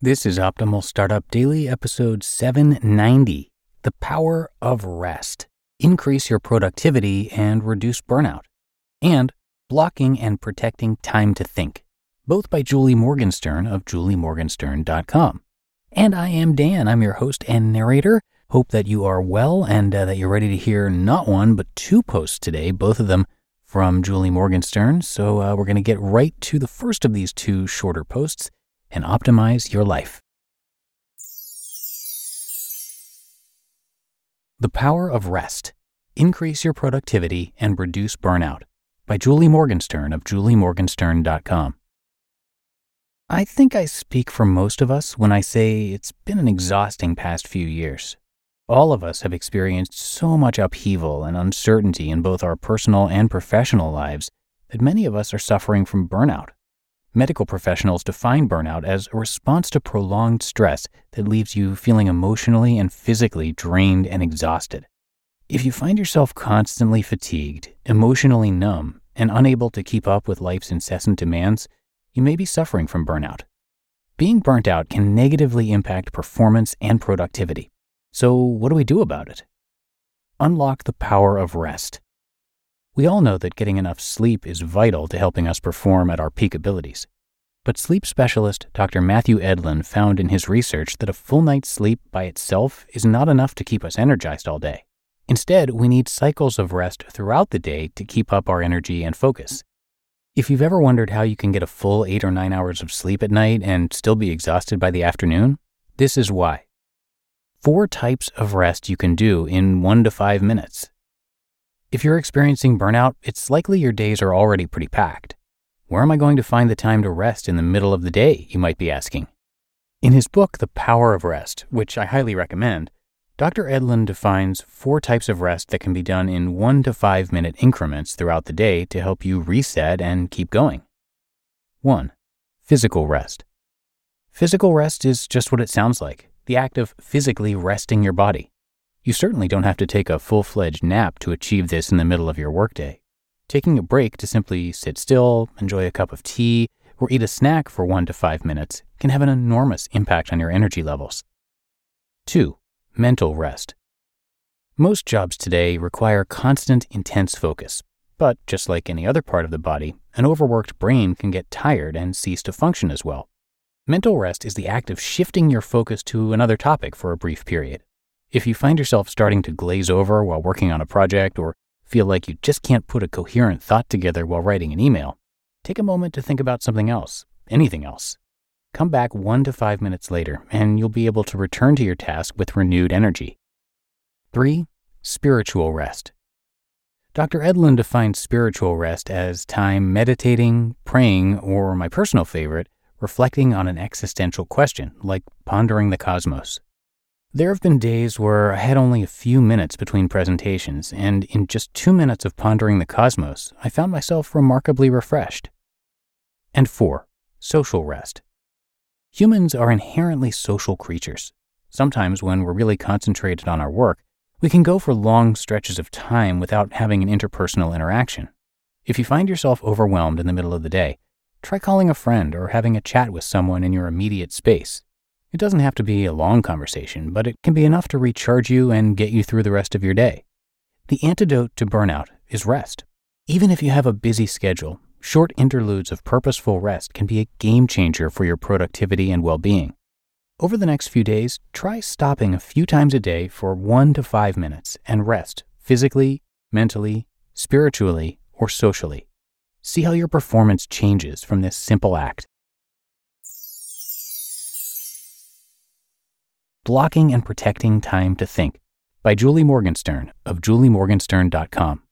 This is Optimal Startup Daily, episode 790 The Power of Rest. Increase your productivity and reduce burnout. And Blocking and Protecting Time to Think, both by Julie Morgenstern of juliemorgenstern.com. And I am Dan, I'm your host and narrator. Hope that you are well and uh, that you're ready to hear not one, but two posts today, both of them from Julie Morgenstern. So uh, we're going to get right to the first of these two shorter posts and optimize your life. The Power of Rest Increase Your Productivity and Reduce Burnout by Julie Morgenstern of juliemorgenstern.com. I think I speak for most of us when I say it's been an exhausting past few years. All of us have experienced so much upheaval and uncertainty in both our personal and professional lives that many of us are suffering from burnout. Medical professionals define burnout as a response to prolonged stress that leaves you feeling emotionally and physically drained and exhausted. If you find yourself constantly fatigued, emotionally numb, and unable to keep up with life's incessant demands, you may be suffering from burnout. Being burnt out can negatively impact performance and productivity. So, what do we do about it? Unlock the power of rest. We all know that getting enough sleep is vital to helping us perform at our peak abilities. But sleep specialist Dr. Matthew Edlund found in his research that a full night's sleep by itself is not enough to keep us energized all day. Instead, we need cycles of rest throughout the day to keep up our energy and focus. If you've ever wondered how you can get a full eight or nine hours of sleep at night and still be exhausted by the afternoon, this is why. Four types of rest you can do in one to five minutes. If you're experiencing burnout, it's likely your days are already pretty packed. Where am I going to find the time to rest in the middle of the day, you might be asking? In his book, The Power of Rest, which I highly recommend, Dr. Edlund defines four types of rest that can be done in one to five minute increments throughout the day to help you reset and keep going. 1. Physical rest. Physical rest is just what it sounds like the act of physically resting your body. You certainly don't have to take a full fledged nap to achieve this in the middle of your workday. Taking a break to simply sit still, enjoy a cup of tea, or eat a snack for one to five minutes can have an enormous impact on your energy levels. 2. Mental rest. Most jobs today require constant, intense focus. But just like any other part of the body, an overworked brain can get tired and cease to function as well. Mental rest is the act of shifting your focus to another topic for a brief period. If you find yourself starting to glaze over while working on a project or feel like you just can't put a coherent thought together while writing an email, take a moment to think about something else, anything else. Come back one to five minutes later, and you'll be able to return to your task with renewed energy. 3. Spiritual rest. Dr. Edlund defines spiritual rest as time meditating, praying, or my personal favorite, reflecting on an existential question, like pondering the cosmos. There have been days where I had only a few minutes between presentations, and in just two minutes of pondering the cosmos, I found myself remarkably refreshed. And four, social rest. Humans are inherently social creatures. Sometimes, when we're really concentrated on our work, we can go for long stretches of time without having an interpersonal interaction. If you find yourself overwhelmed in the middle of the day, try calling a friend or having a chat with someone in your immediate space. It doesn't have to be a long conversation, but it can be enough to recharge you and get you through the rest of your day. The antidote to burnout is rest. Even if you have a busy schedule, short interludes of purposeful rest can be a game changer for your productivity and well being. Over the next few days, try stopping a few times a day for one to five minutes and rest physically, mentally, spiritually, or socially. See how your performance changes from this simple act. Blocking and Protecting Time to Think by Julie Morgenstern of juliemorgenstern.com.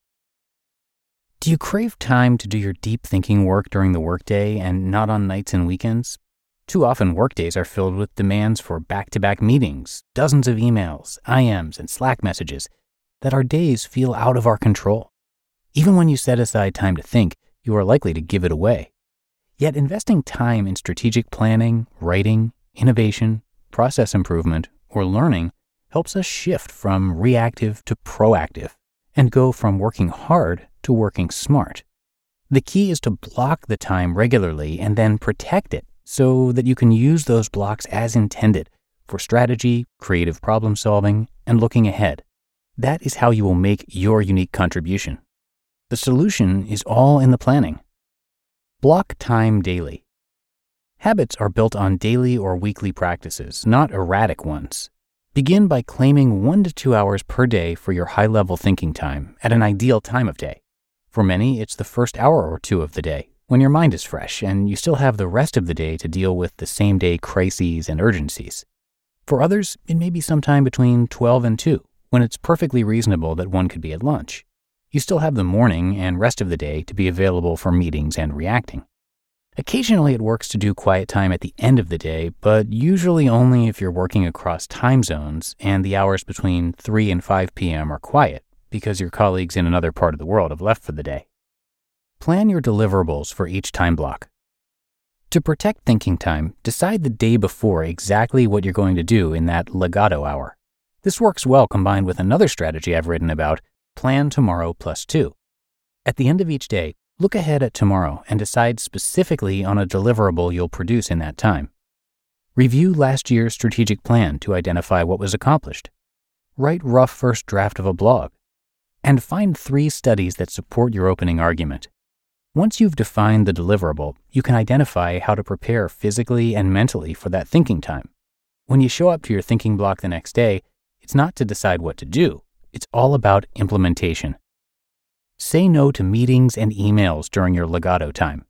Do you crave time to do your deep thinking work during the workday and not on nights and weekends? Too often, workdays are filled with demands for back to back meetings, dozens of emails, IMs, and Slack messages that our days feel out of our control. Even when you set aside time to think, you are likely to give it away. Yet, investing time in strategic planning, writing, innovation, process improvement, or learning helps us shift from reactive to proactive and go from working hard to working smart. The key is to block the time regularly and then protect it so that you can use those blocks as intended for strategy, creative problem solving, and looking ahead. That is how you will make your unique contribution. The solution is all in the planning. Block time daily. Habits are built on daily or weekly practices, not erratic ones. Begin by claiming one to two hours per day for your high level thinking time at an ideal time of day. For many, it's the first hour or two of the day, when your mind is fresh and you still have the rest of the day to deal with the same day crises and urgencies. For others, it may be sometime between 12 and 2, when it's perfectly reasonable that one could be at lunch. You still have the morning and rest of the day to be available for meetings and reacting. Occasionally, it works to do quiet time at the end of the day, but usually only if you're working across time zones and the hours between 3 and 5 p.m. are quiet because your colleagues in another part of the world have left for the day. Plan your deliverables for each time block. To protect thinking time, decide the day before exactly what you're going to do in that legato hour. This works well combined with another strategy I've written about plan tomorrow plus two. At the end of each day, look ahead at tomorrow and decide specifically on a deliverable you'll produce in that time. Review last year's strategic plan to identify what was accomplished. Write rough first draft of a blog. And find three studies that support your opening argument. Once you've defined the deliverable, you can identify how to prepare physically and mentally for that thinking time. When you show up to your thinking block the next day, it's not to decide what to do, it's all about implementation. Say no to meetings and emails during your legato time.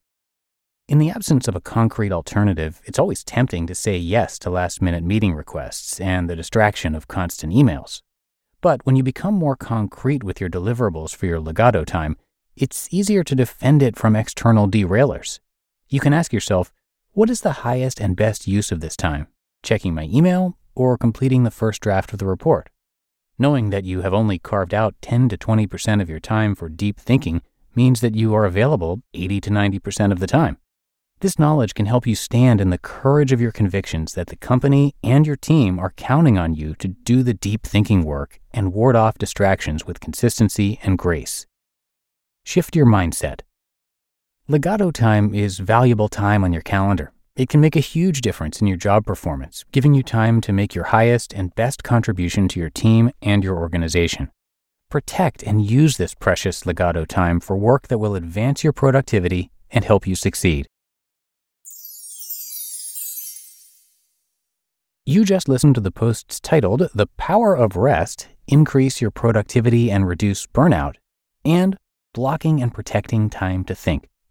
In the absence of a concrete alternative, it's always tempting to say yes to last minute meeting requests and the distraction of constant emails. But when you become more concrete with your deliverables for your legato time, it's easier to defend it from external derailers. You can ask yourself, what is the highest and best use of this time? Checking my email or completing the first draft of the report? Knowing that you have only carved out 10 to 20% of your time for deep thinking means that you are available 80 to 90% of the time. This knowledge can help you stand in the courage of your convictions that the company and your team are counting on you to do the deep thinking work and ward off distractions with consistency and grace. Shift your mindset. Legato time is valuable time on your calendar. It can make a huge difference in your job performance, giving you time to make your highest and best contribution to your team and your organization. Protect and use this precious legato time for work that will advance your productivity and help you succeed. You just listened to the posts titled The Power of Rest Increase Your Productivity and Reduce Burnout and Blocking and Protecting Time to Think,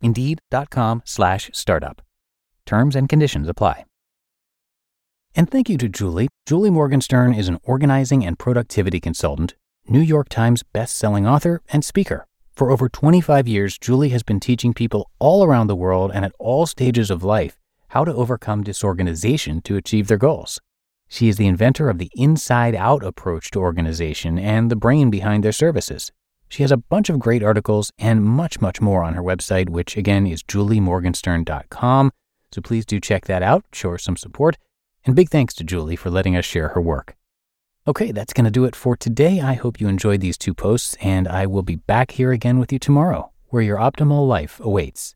Indeed.com slash startup. Terms and conditions apply. And thank you to Julie. Julie Morgenstern is an organizing and productivity consultant, New York Times best-selling author, and speaker. For over 25 years, Julie has been teaching people all around the world and at all stages of life how to overcome disorganization to achieve their goals. She is the inventor of the inside out approach to organization and the brain behind their services. She has a bunch of great articles and much, much more on her website, which again is juliemorgenstern.com. So please do check that out, show her some support, and big thanks to Julie for letting us share her work. Okay, that's going to do it for today. I hope you enjoyed these two posts, and I will be back here again with you tomorrow, where your optimal life awaits.